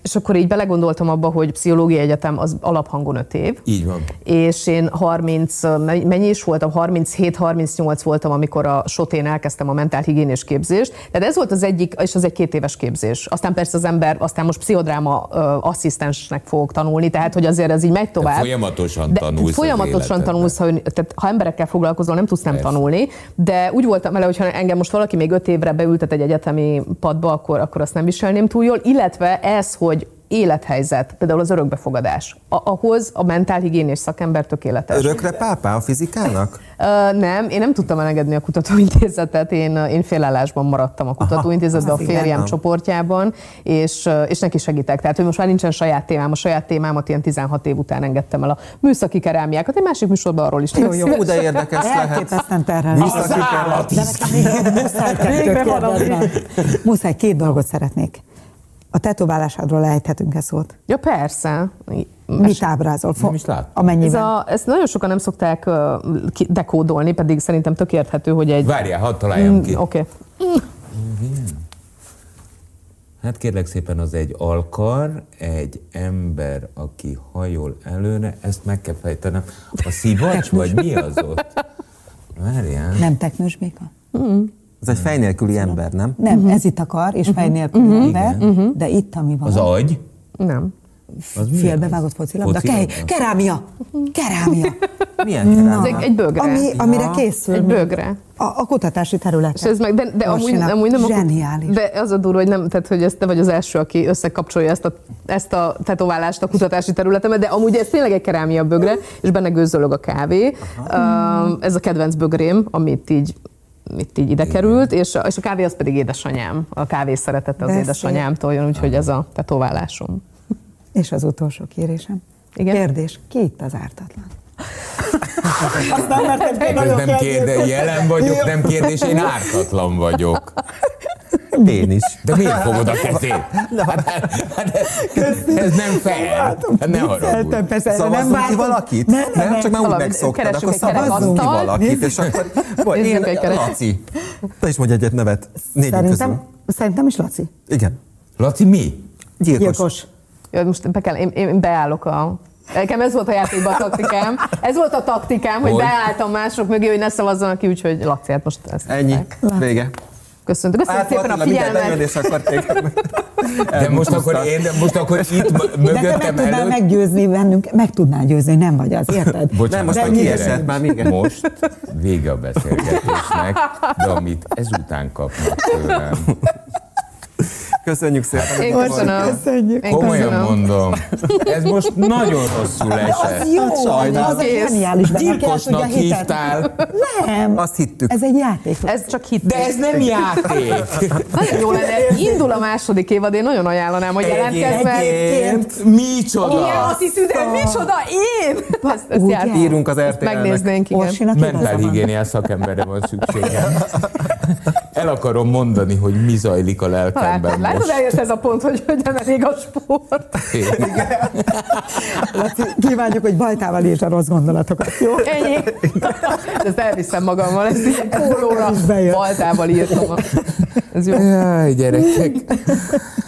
És akkor így belegondoltam abba, hogy pszichológiai egyetem az alaphangon 5 év. így van. És én 30, mennyi is voltam, 37-38 voltam, amikor a sotén elkezdtem a mentálhigiénés képzést. Tehát ez volt az egyik, és az egy két éves képzés. Aztán persze az ember, aztán most pszichodráma ö, asszisztensnek fog tanulni, tehát hogy azért ez így megy tovább. folyamatosan de tanulsz Folyamatosan tanulsz, ha, tehát ha emberekkel foglalkozol, nem tudsz nem Persze. tanulni. De úgy voltam vele, hogyha engem most valaki még öt évre beültet egy egyetemi padba, akkor, akkor azt nem viselném túl jól. Illetve ez, hogy élethelyzet, például az örökbefogadás, a- ahhoz a mentálhigiénés szakember tökéletes. Örökre pápá a fizikának? Nem, én nem tudtam elengedni a kutatóintézetet, én, én félállásban maradtam a kutatóintézetben, a férjem Nem. csoportjában, és, és neki segítek. Tehát, hogy most már nincsen saját témám, a saját témámat ilyen 16 év után engedtem el a műszaki kerámiákat. Egy másik műsorban arról is Jó, jó. Ú, de érdekes lehet. Elképesztően terhelő. Műszaki kérdeznem. Muszáj, két dolgot szeretnék. A tetoválásádról ejthetünk-e szót? Ja, persze. Mit ábrázol? Nem is láttam. Ez Amennyiben. a, ezt nagyon sokan nem szokták dekódolni, pedig szerintem tök érthető, hogy egy... Várjál, hadd találjam ki. Mm, Oké. Hát kérlek szépen, az egy alkar, egy ember, aki hajol előre, ezt meg kell fejtenem. A szivacs, vagy mi az ott? *laughs* Várjál. Nem teknős béka? Ez egy fej nélküli ember, nem? Nem, ez itt a kar, és fej nélkül ember, de itt ami van. Az agy? Nem. félbevágott focilabda? Focilabda? Ke- kerámia! Kerámia! *laughs* Milyen Ez kerámia? egy, egy bögre. Ami, amire készül. Egy bögre. A, a kutatási területen. És ez meg, de, de amúgy, amúgy nem Zseniális. De az a durva, hogy nem, tehát, hogy ezt te vagy az első, aki összekapcsolja ezt a, ezt a tetoválást a kutatási területemet, de amúgy ez tényleg egy kerámia bögre, és benne gőzölög a kávé. Uh, ez a kedvenc bögrém, amit így itt így ide került, és a, és a kávé az pedig édesanyám. A kávé szeretete az De édesanyámtól jön, úgyhogy ez a tetoválásom. És az utolsó kérésem. Igen? Kérdés, ki itt az ártatlan? Azt nem mertem Ez nem kérde, jelen vagyok, nem kérdés, én ártatlan vagyok. *laughs* Én is. De miért fogod a kezét? Hát, hát ez, ez nem fair. Hát ne haragudj. Persze, nem ki valakit? Nem, nem, nem. Csak már úgy megszoktad, akkor szavazzunk ki valakit, és akkor... Vagy én. Laci. Te is mondj egyet nevet. Közül. Szerintem, szerintem is Laci. Igen. Laci, mi? Gyilkos. Gyilkos. Jó, most be kell, én, én beállok a... Nekem ez volt a játékban a taktikám. Ez volt a taktikám, hogy Hogy? beálltam mások mögé, hogy ne szavazzanak ki, úgyhogy Laci, hát most ezt Ennyi. Vége. Köszöntök. Köszönöm Hát szépen a Attila, bejön, figyelmet. De most akkor én, de most akkor itt m- De te meg mögöttem tudnál előtt. meggyőzni bennünk, meg tudnál győzni, nem vagy az, érted? *laughs* Bocsánat, Nem, most már kiesett, már még Most vége a beszélgetésnek, de amit ezután kapnak tőlem. Köszönjük szépen. Én köszönöm. Köszönjük. Én Komolyan köszönöm. mondom, ez most nagyon rosszul esett. Az jó, Hát sajnálom. az Kész. zseniális. Gyilkosnak hívtál, Nem. Azt hittük. Ez egy játék. Ez csak hit. de ez nem játék. Nagyon jó lenne. Indul a második évad, én nagyon ajánlanám, hogy jelentkezz meg. Egyébként Micsoda? Ilyen attitűdöd, micsoda, én? Ezt, ezt jár- írunk az RTL-nek. megnéznénk, igen. Van. Mentálhigiéniás szakemberre van szükségem. *laughs* El akarom mondani, hogy mi zajlik a lelkemben Látod, most. eljött ez a pont, hogy, hogy nem elég a sport. Laci, kívánjuk, hogy bajtával írd a rossz gondolatokat, jó? Ennyi. *laughs* Ezt elviszem magammal, ezt így pólóra baltával írtam. Ez jó. Jaj, gyerekek.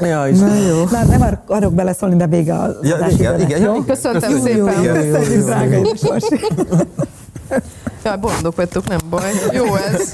Ja, is. Na jó. Már nem ar- akarok beleszólni, de vége az Ja, adás igen, időnek, igen, jó? igen. Köszöntem Jó, jó, szépen. jó, Köszönjük, drága. Jaj, boldog vagytok, nem baj. Jó ez.